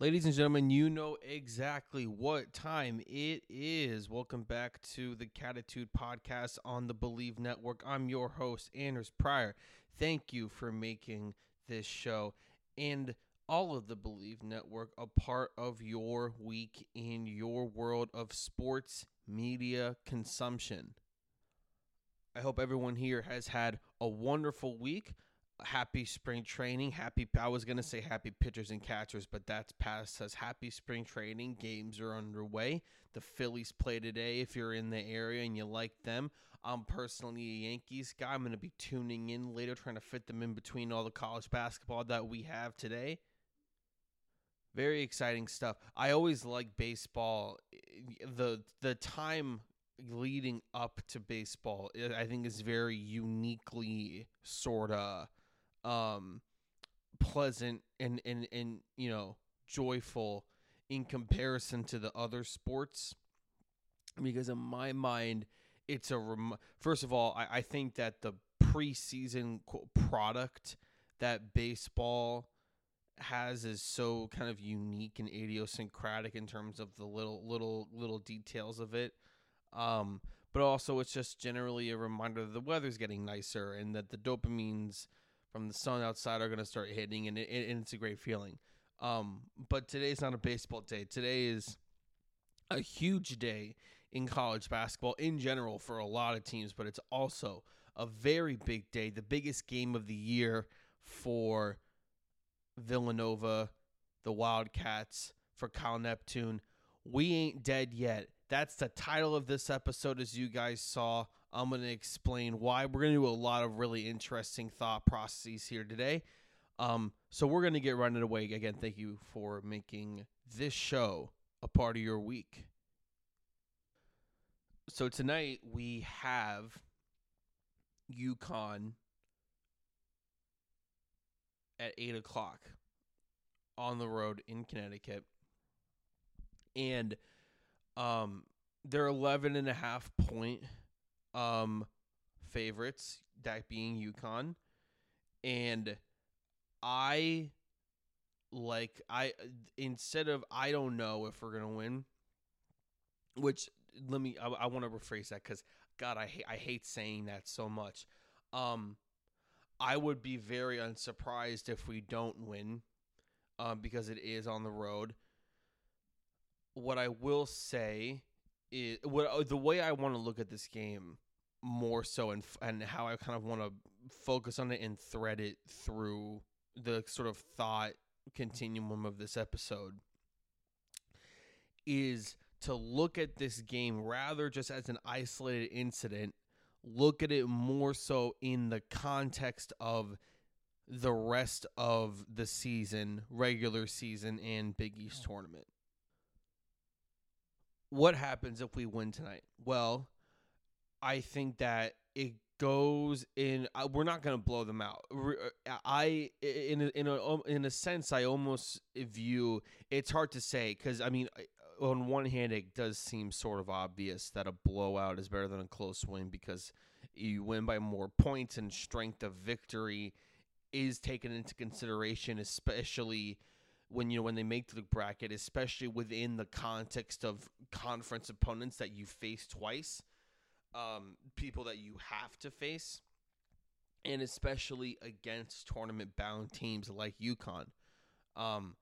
Ladies and gentlemen, you know exactly what time it is. Welcome back to the Catitude podcast on the Believe Network. I'm your host, Anders Pryor. Thank you for making this show and all of the Believe Network a part of your week in your world of sports media consumption. I hope everyone here has had a wonderful week happy spring training. Happy, I was going to say happy pitchers and catchers, but that's past says happy spring training. Games are underway. The Phillies play today. If you're in the area and you like them, I'm personally a Yankees guy. I'm going to be tuning in later, trying to fit them in between all the college basketball that we have today. Very exciting stuff. I always like baseball. The the time leading up to baseball, I think, is very uniquely sort of um, pleasant and and and you know joyful in comparison to the other sports. Because in my mind it's a rem- first of all I, I think that the preseason product that baseball has is so kind of unique and idiosyncratic in terms of the little little little details of it. Um, but also it's just generally a reminder that the weather's getting nicer and that the dopamines from the sun outside are going to start hitting, and, it, and it's a great feeling. Um, but today's not a baseball day. Today is a huge day in college basketball in general for a lot of teams, but it's also a very big day, the biggest game of the year for Villanova, the Wildcats, for Kyle Neptune. We ain't dead yet. That's the title of this episode, as you guys saw. I'm going to explain why. We're going to do a lot of really interesting thought processes here today. Um, so we're going to get running away. Again, thank you for making this show a part of your week. So tonight we have UConn at 8 o'clock on the road in Connecticut. And um, they're 11 and a half point um favorites, that being UConn. And I like I instead of I don't know if we're gonna win, which let me I, I want to rephrase that because God I hate I hate saying that so much. Um, I would be very unsurprised if we don't win, um, because it is on the road. What I will say is what uh, the way I want to look at this game more so and and how I kind of want to focus on it and thread it through the sort of thought continuum of this episode is to look at this game rather just as an isolated incident look at it more so in the context of the rest of the season regular season and big east tournament what happens if we win tonight? Well, I think that it goes in. Uh, we're not going to blow them out. Uh, I, in a, in a um, in a sense, I almost view it's hard to say because I mean, on one hand, it does seem sort of obvious that a blowout is better than a close win because you win by more points and strength of victory is taken into consideration, especially when you know when they make the bracket, especially within the context of conference opponents that you face twice, um, people that you have to face, and especially against tournament bound teams like UConn. Um,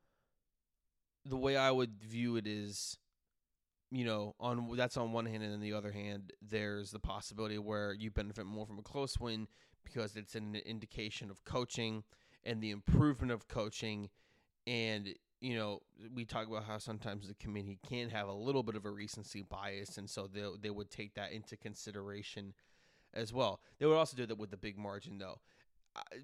the way I would view it is, you know, on that's on one hand, and on the other hand, there's the possibility where you benefit more from a close win because it's an indication of coaching and the improvement of coaching and you know, we talk about how sometimes the committee can have a little bit of a recency bias, and so they they would take that into consideration as well. They would also do that with the big margin, though.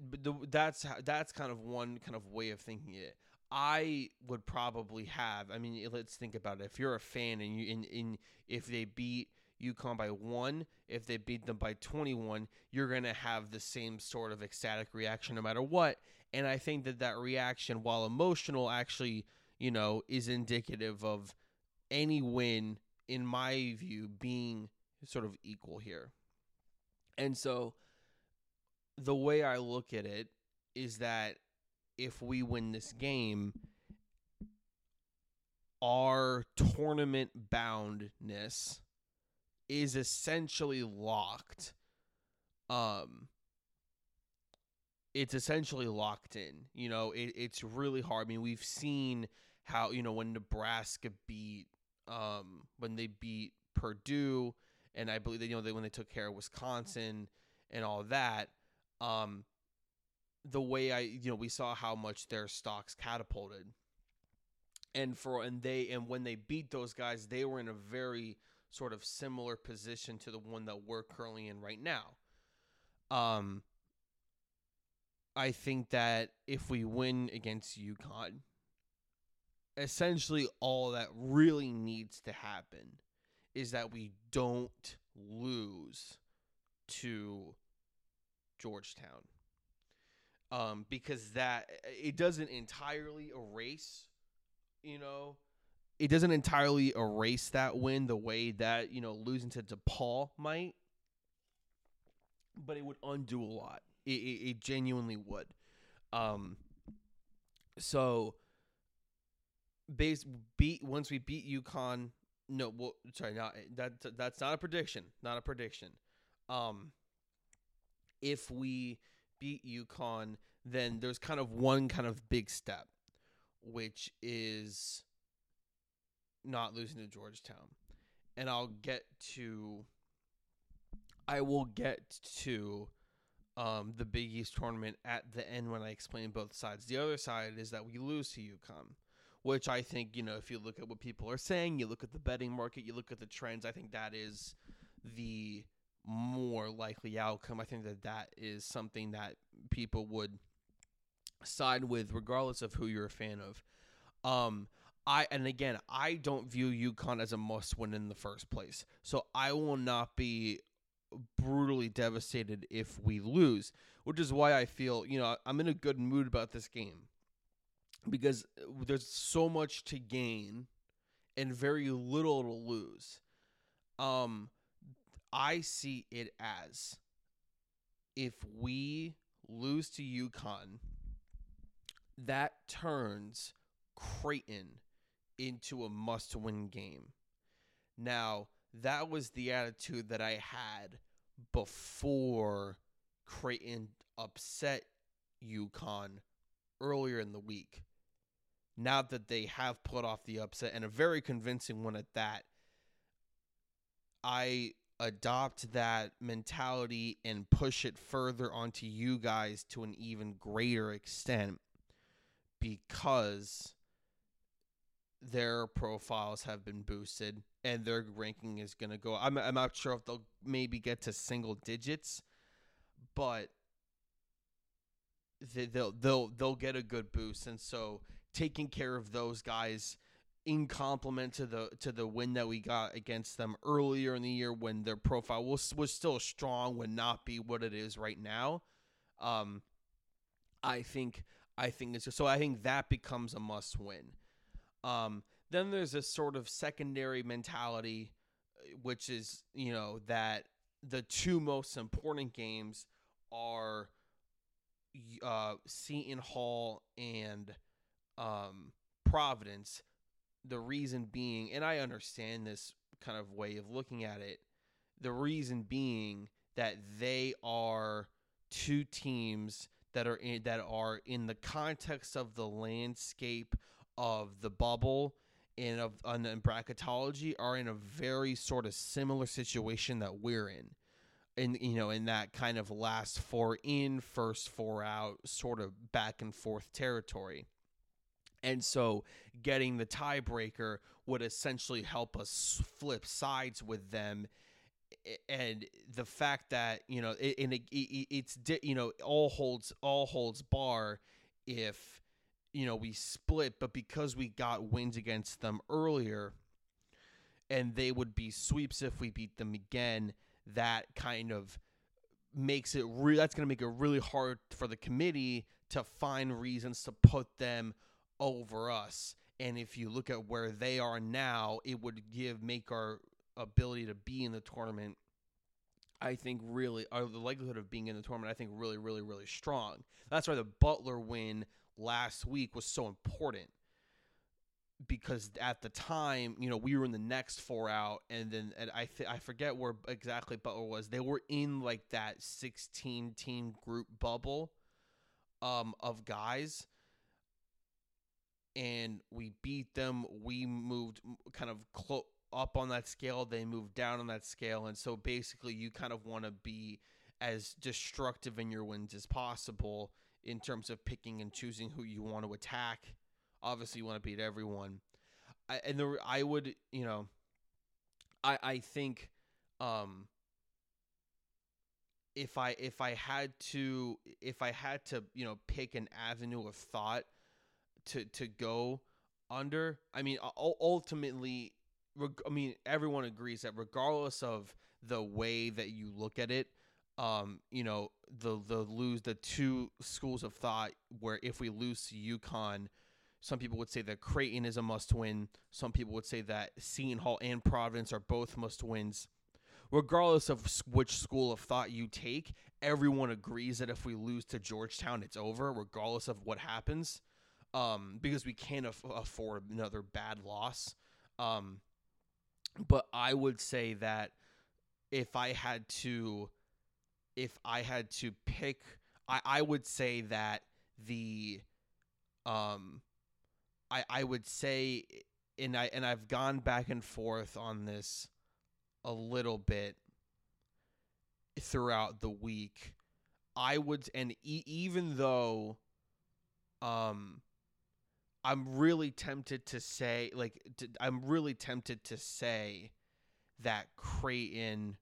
but the, that's that's kind of one kind of way of thinking it. I would probably have. I mean, let's think about it. If you're a fan and you in in if they beat UConn by one, if they beat them by 21, you're going to have the same sort of ecstatic reaction no matter what. And I think that that reaction, while emotional, actually, you know, is indicative of any win, in my view, being sort of equal here. And so the way I look at it is that if we win this game, our tournament boundness is essentially locked. Um, it's essentially locked in. You know, it, it's really hard. I mean, we've seen how you know when Nebraska beat, um, when they beat Purdue, and I believe that you know they, when they took care of Wisconsin and all that. Um, the way I you know we saw how much their stocks catapulted, and for and they and when they beat those guys, they were in a very sort of similar position to the one that we're currently in right now. Um, I think that if we win against UConn, essentially all that really needs to happen is that we don't lose to Georgetown. Um, because that it doesn't entirely erase, you know, it doesn't entirely erase that win the way that you know losing to DePaul might, but it would undo a lot. It, it, it genuinely would. Um, so base beat once we beat UConn. No, well, sorry, not that. That's not a prediction. Not a prediction. Um, if we beat UConn, then there's kind of one kind of big step, which is not losing to Georgetown. And I'll get to I will get to um, the Big East tournament at the end when I explain both sides. The other side is that we lose to UConn, which I think, you know, if you look at what people are saying, you look at the betting market, you look at the trends, I think that is the more likely outcome. I think that that is something that people would side with regardless of who you're a fan of. Um, I and again, I don't view UConn as a must win in the first place. So I will not be brutally devastated if we lose, which is why I feel, you know, I'm in a good mood about this game. Because there's so much to gain and very little to lose. Um I see it as if we lose to UConn, that turns Creighton into a must win game. Now, that was the attitude that I had before Creighton upset UConn earlier in the week. Now that they have put off the upset and a very convincing one at that, I adopt that mentality and push it further onto you guys to an even greater extent because their profiles have been boosted and their ranking is going to go I'm I'm not sure if they'll maybe get to single digits but they, they'll they'll they'll get a good boost. And so taking care of those guys in complement to the to the win that we got against them earlier in the year when their profile was was still strong would not be what it is right now um I think I think it's so I think that becomes a must win um, then there's this sort of secondary mentality, uh, which is, you know, that the two most important games are uh, Seton Hall and um, Providence. The reason being, and I understand this kind of way of looking at it, the reason being that they are two teams that are in that are in the context of the landscape of the bubble and of and bracketology are in a very sort of similar situation that we're in. In you know, in that kind of last four in, first four out, sort of back and forth territory. And so getting the tiebreaker would essentially help us flip sides with them and the fact that you know it, and it, it, it's you know all holds all holds bar if you know, we split, but because we got wins against them earlier and they would be sweeps if we beat them again, that kind of makes it real that's going to make it really hard for the committee to find reasons to put them over us. And if you look at where they are now, it would give make our ability to be in the tournament I think really, or the likelihood of being in the tournament, I think really, really, really strong. That's why the Butler win last week was so important. because at the time, you know, we were in the next four out, and then and I th- I forget where exactly Butler was. They were in like that sixteen team group bubble, um, of guys, and we beat them. We moved kind of clo- up on that scale. They moved down on that scale, and so basically, you kind of want to be as destructive in your wins as possible in terms of picking and choosing who you want to attack Obviously, you want to beat everyone. I, and the I would, you know, I I think um if I if I had to if I had to, you know, pick an avenue of thought to to go under, I mean, ultimately I mean, everyone agrees that regardless of the way that you look at it, um, you know, the the lose the two schools of thought where if we lose to UConn, some people would say that Creighton is a must win. Some people would say that Seton Hall and Providence are both must wins. Regardless of which school of thought you take, everyone agrees that if we lose to Georgetown, it's over, regardless of what happens, um, because we can't af- afford another bad loss. Um, but I would say that if I had to, if I had to pick, I, I would say that the um I I would say and I and I've gone back and forth on this a little bit throughout the week. I would and e- even though um I'm really tempted to say like to, I'm really tempted to say that Creighton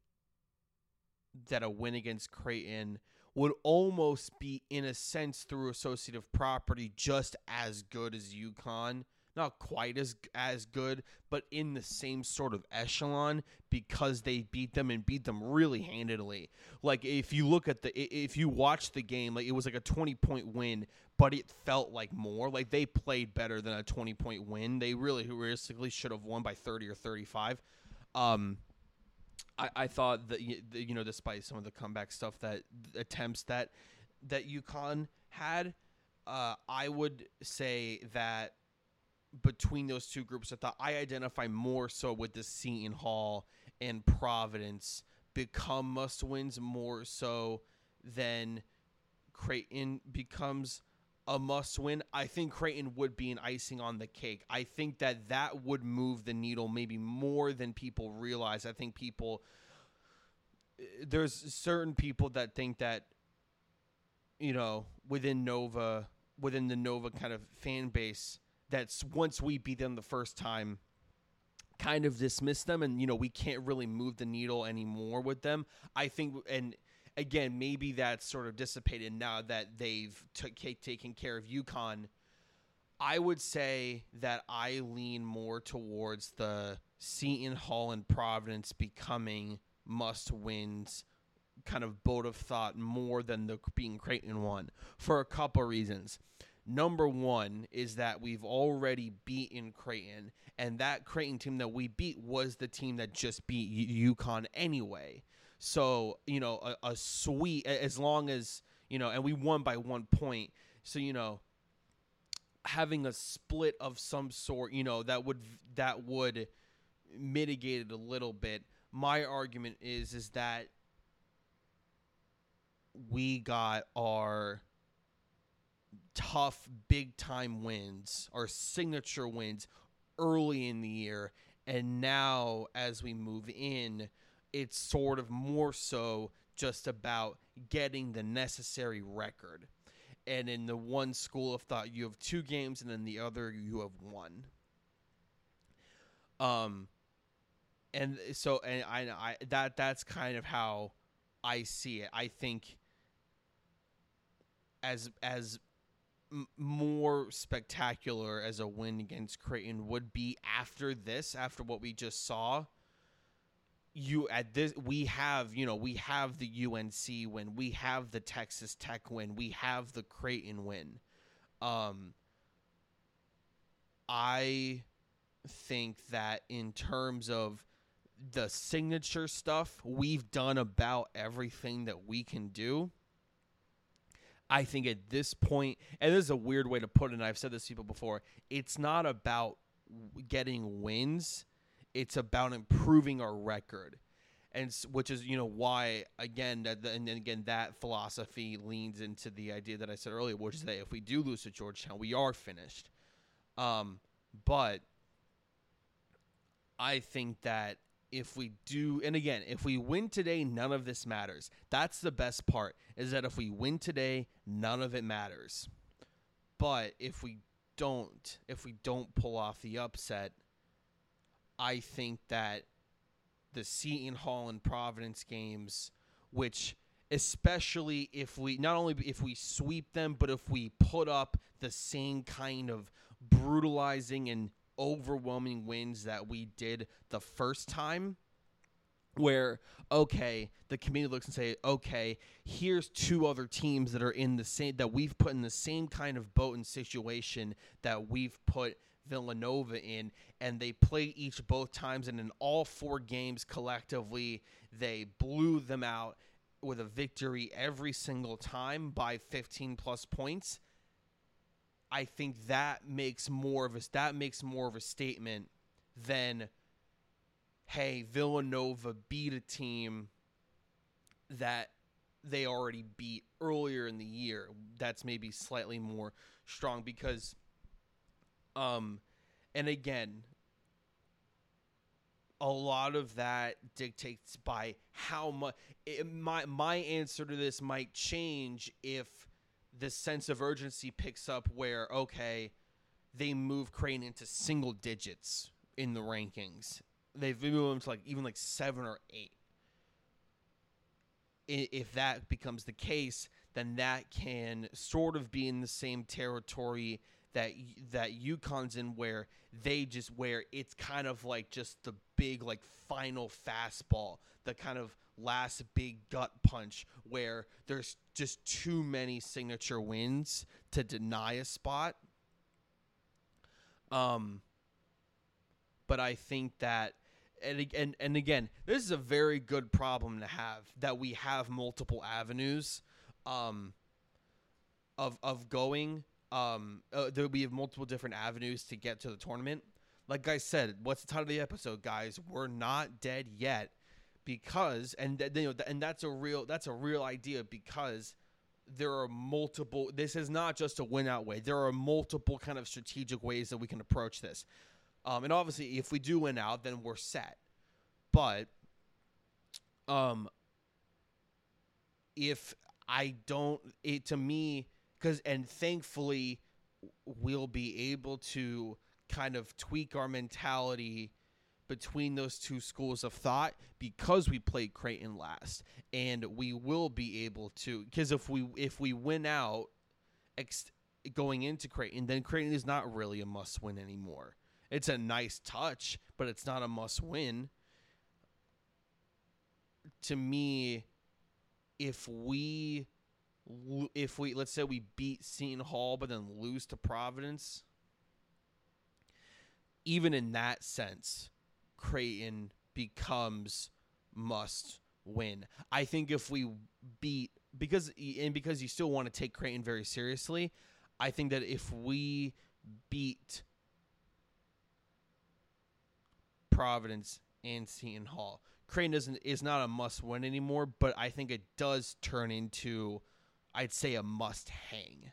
that a win against Creighton would almost be, in a sense, through associative property, just as good as UConn. Not quite as as good, but in the same sort of echelon because they beat them and beat them really handedly. Like if you look at the if you watch the game, like it was like a twenty point win, but it felt like more. Like they played better than a twenty point win. They really realistically should have won by thirty or thirty five. Um, I, I thought that you know despite some of the comeback stuff that attempts that that UConn had, uh, I would say that between those two groups, I thought I identify more so with the Seton Hall and Providence become must wins more so than Creighton becomes a must win. I think Creighton would be an icing on the cake. I think that that would move the needle maybe more than people realize. I think people there's certain people that think that you know within Nova within the Nova kind of fan base that's once we beat them the first time kind of dismiss them and you know we can't really move the needle anymore with them. I think and again, maybe that's sort of dissipated now that they've taken care of UConn. I would say that I lean more towards the Seton Hall and Providence becoming must wins kind of boat of thought more than the being Creighton one for a couple reasons. Number one is that we've already beaten Creighton, and that Creighton team that we beat was the team that just beat UConn anyway. So, you know, a, a sweet, as long as, you know, and we won by one point. So, you know, having a split of some sort, you know, that would, that would mitigate it a little bit. My argument is, is that we got our tough big time wins, our signature wins early in the year. And now, as we move in, it's sort of more so just about getting the necessary record. And in the one school of thought, you have two games, and then the other, you have one. Um, and so, and I, I that that's kind of how I see it. I think as as m- more spectacular as a win against Creighton would be after this, after what we just saw you at this we have you know we have the UNC win we have the Texas Tech win we have the Creighton win um I think that in terms of the signature stuff we've done about everything that we can do I think at this point and this is a weird way to put it and I've said this to people before it's not about getting wins. It's about improving our record, and which is you know why again that and then again that philosophy leans into the idea that I said earlier, which is that if we do lose to Georgetown, we are finished. Um, but I think that if we do and again if we win today none of this matters. That's the best part is that if we win today none of it matters. But if we don't if we don't pull off the upset i think that the seton hall and providence games which especially if we not only if we sweep them but if we put up the same kind of brutalizing and overwhelming wins that we did the first time where okay the community looks and say okay here's two other teams that are in the same that we've put in the same kind of boat and situation that we've put Villanova in and they play each both times and in all four games collectively they blew them out with a victory every single time by 15 plus points I think that makes more of a that makes more of a statement than hey, Villanova beat a team that they already beat earlier in the year. That's maybe slightly more strong because um and again a lot of that dictates by how much my my answer to this might change if the sense of urgency picks up where okay they move Creighton into single digits in the rankings. They've moved them to like even like seven or eight. If that becomes the case then that can sort of be in the same territory that that UConn's in where they just where it's kind of like just the big like final fastball the kind of last big gut punch where there's just too many signature wins to deny a spot. Um, but I think that, and and and again, this is a very good problem to have that we have multiple avenues, um, of of going. Um, uh, there we have multiple different avenues to get to the tournament. Like I said, what's the title of the episode, guys? We're not dead yet because and th- you know th- and that's a real that's a real idea because there are multiple this is not just a win out way there are multiple kind of strategic ways that we can approach this um, and obviously if we do win out then we're set but um if i don't it to me because and thankfully we'll be able to kind of tweak our mentality between those two schools of thought because we played Creighton last, and we will be able to because if we if we win out ex- going into Creighton, then Creighton is not really a must win anymore. It's a nice touch, but it's not a must win. To me, if we if we let's say we beat Seton Hall but then lose to Providence, even in that sense, Creighton becomes must win. I think if we beat because and because you still want to take Creighton very seriously, I think that if we beat Providence and Seton Hall, Creighton doesn't is not a must win anymore, but I think it does turn into I'd say a must hang.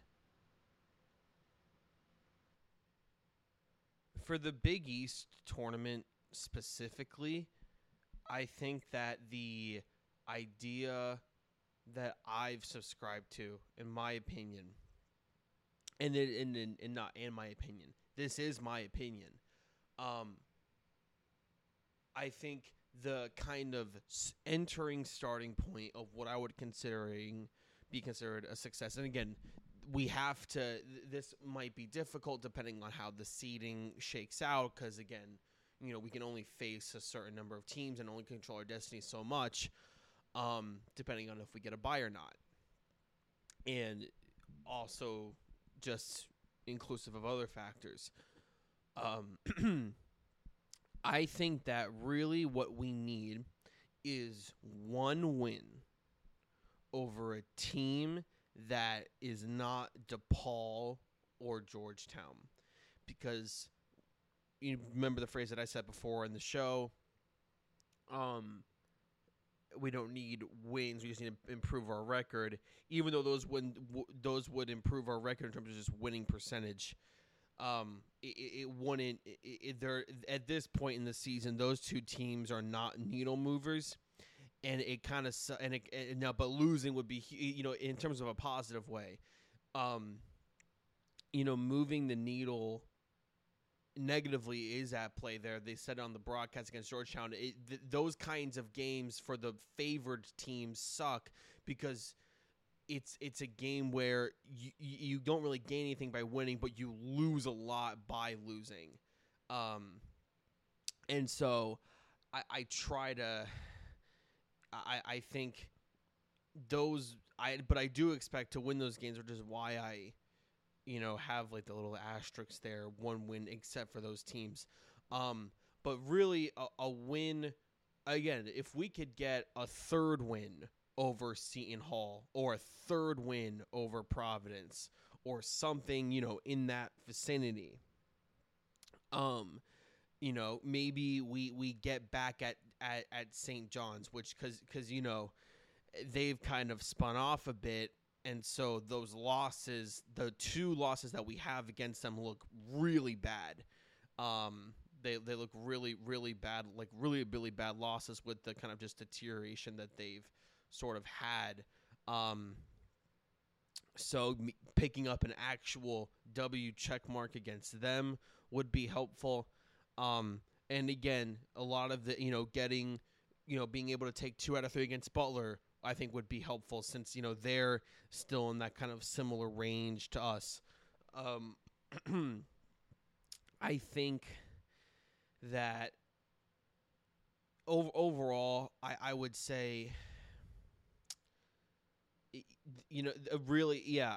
For the Big East tournament specifically, I think that the idea that I've subscribed to, in my opinion, and and, and, and not in my opinion, this is my opinion. Um, I think the kind of entering starting point of what I would considering be considered a success, and again, we have to. th- This might be difficult depending on how the seeding shakes out, because again, you know, we can only face a certain number of teams and only control our destiny so much, um, depending on if we get a buy or not. And also just inclusive of other factors. Um, I think that really what we need is one win over a team that is not DePaul or Georgetown. Because you remember the phrase that I said before in the show. Um, we don't need wins. We just need to improve our record. Even though those would w- those would improve our record in terms of just winning percentage. Um, it, it wouldn't. It, it, at this point in the season, those two teams are not needle movers, and it kind of and it and now, but losing would be you know in terms of a positive way. Um, you know, moving the needle negatively is at play there. They said on the broadcast against Georgetown, it, th- those kinds of games for the favored teams suck because it's it's a game where you you don't really gain anything by winning, but you lose a lot by losing. Um, and so I, I try to. I I think those I but I do expect to win those games, which is why I you know, have like the little asterisks there, one win except for those teams. Um, but really, a, a win again. If we could get a third win over Seton Hall or a third win over Providence or something, you know, in that vicinity. Um, you know, maybe we we get back at at, at St. John's, which because because you know they've kind of spun off a bit and so those losses, the two losses that we have against them, look really bad. Um, they they look really really bad, like really really bad losses with the kind of just deterioration that they've sort of had. Um, so picking up an actual W check mark against them would be helpful. Um, and again, a lot of the you know getting you know being able to take two out of three against Butler I think would be helpful since you know they're still in that kind of similar range to us. Um, I think that over, overall, I, I would say, you know, really, yeah,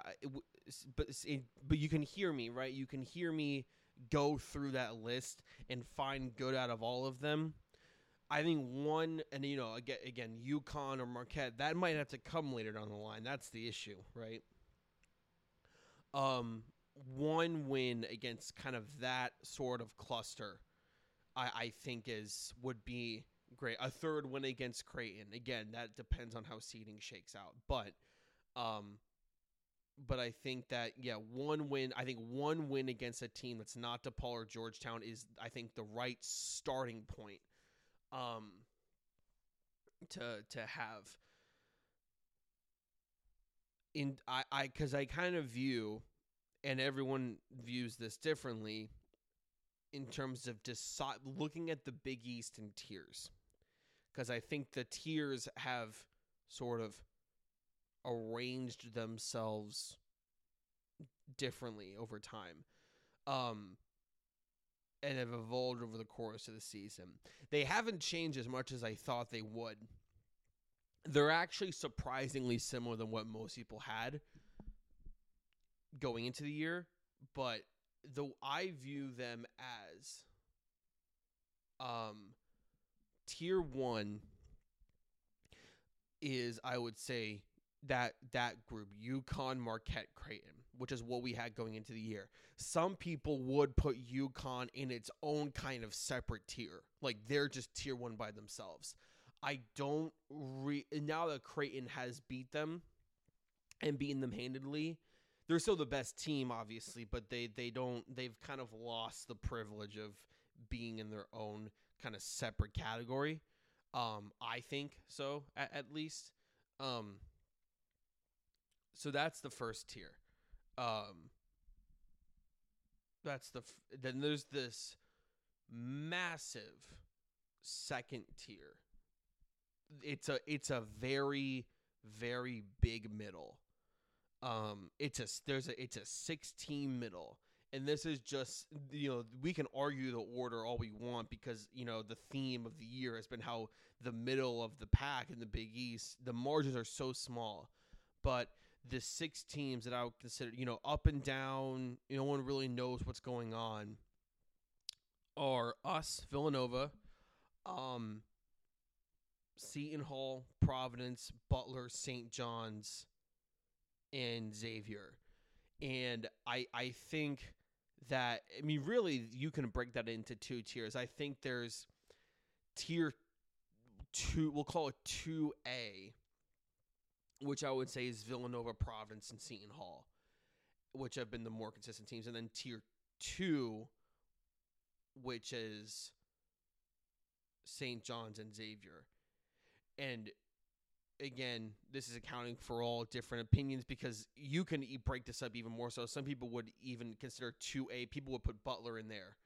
but but you can hear me, right? You can hear me go through that list and find good out of all of them. I think one, and you know, again, again, UConn or Marquette, that might have to come later down the line. That's the issue, right? Um, one win against kind of that sort of cluster, I, I think is would be great. A third win against Creighton, again, that depends on how seeding shakes out, but, um, but I think that yeah, one win. I think one win against a team that's not DePaul or Georgetown is I think the right starting point um, to to have in I I because I kind of view, and everyone views this differently, in terms of decide looking at the Big East in tiers, because I think the tiers have sort of arranged themselves differently over time. Um, and have evolved over the course of the season. They haven't changed as much as I thought they would. They're actually surprisingly similar than what most people had going into the year, but though I view them as um tier 1 is I would say that that group UConn, Marquette, Creighton which is what we had going into the year. Some people would put UConn in its own kind of separate tier. Like they're just tier one by themselves. I don't re now that Creighton has beat them and beaten them handedly, they're still the best team, obviously, but they they don't they've kind of lost the privilege of being in their own kind of separate category. Um, I think so at, at least. Um, so that's the first tier. Um, that's the f- then there's this massive second tier. It's a it's a very very big middle. Um, it's a there's a it's a six team middle, and this is just you know we can argue the order all we want because you know the theme of the year has been how the middle of the pack in the Big East the margins are so small, but the six teams that I would consider, you know, up and down, no one really knows what's going on, are us, Villanova, um, Seton Hall, Providence, Butler, St. John's, and Xavier. And I I think that I mean, really, you can break that into two tiers. I think there's tier two, we'll call it two A, which I would say is Villanova, Providence, and Seton Hall, which have been the more consistent teams, and then tier two, which is St. John's and Xavier, and again, this is accounting for all different opinions because you can break this up even more. So some people would even consider two A. People would put Butler in there.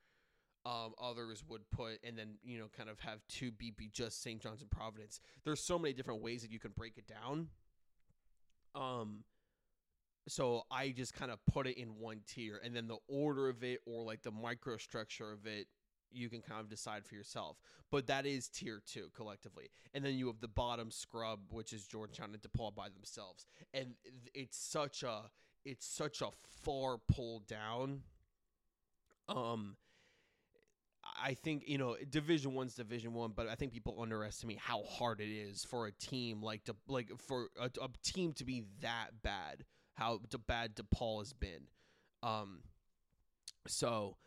Um, others would put, and then you know, kind of have two B be just St. John's and Providence. There's so many different ways that you can break it down. Um, so I just kind of put it in one tier, and then the order of it or like the microstructure of it you can kind of decide for yourself. But that is tier two collectively. And then you have the bottom scrub, which is Georgetown and DePaul by themselves. And it's such a it's such a far pull down. Um I think you know Division One's Division One, but I think people underestimate how hard it is for a team like to like for a, a team to be that bad. How bad DePaul has been. Um, so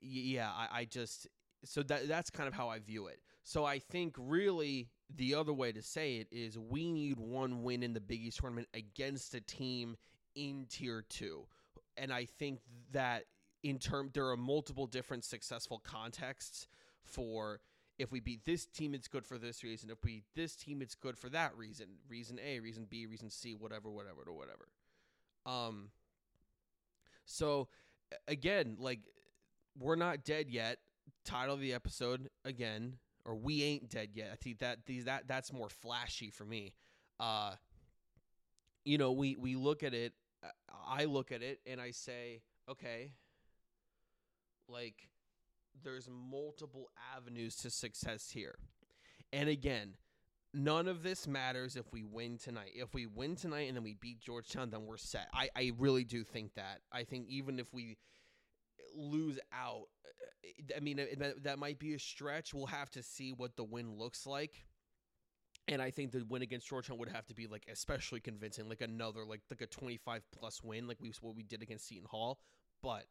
yeah, I, I just so that that's kind of how I view it. So I think really the other way to say it is we need one win in the Big East tournament against a team in tier two, and I think that in term there are multiple different successful contexts for if we beat this team it's good for this reason if we beat this team it's good for that reason reason a reason b reason c whatever whatever or whatever um so again like we're not dead yet. Title of the episode again, or we ain't dead yet. I think that these that that's more flashy for me. Uh, you know, we we look at it. I look at it and I say, okay, like there's multiple avenues to success here. And again, none of this matters if we win tonight. If we win tonight and then we beat Georgetown, then we're set. I, I really do think that. I think even if we lose out. I mean, that might be a stretch. We'll have to see what the win looks like. And I think the win against Georgetown would have to be like especially convincing, like another like like a twenty five plus win, like we what we did against Seton Hall. But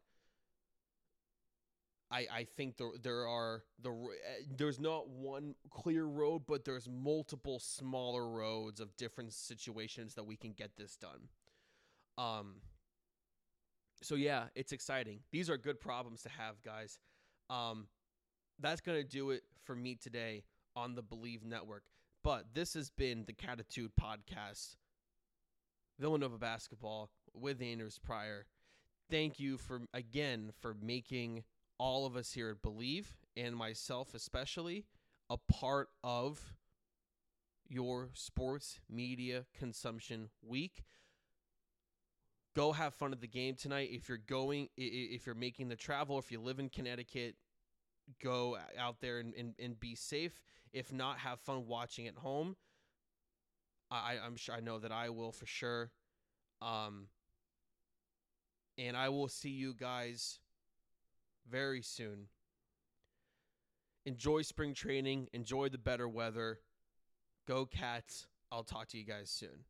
I I think there there are the eh, there's not one clear road, but there's multiple smaller roads of different situations that we can get this done. Um, so yeah, it's exciting. These are good problems to have, guys. Um, that's gonna do it for me today on the Believe Network. But this has been the Catitude Podcast, Villanova basketball with Anders Pryor. Thank you for again for making all of us here at Believe and myself especially a part of your sports media consumption week go have fun at the game tonight. If you're going, if you're making the travel, if you live in Connecticut, go out there and, and, and be safe. If not, have fun watching at home. I, I'm sure I know that I will for sure. Um, and I will see you guys very soon. Enjoy spring training. Enjoy the better weather. Go Cats. I'll talk to you guys soon.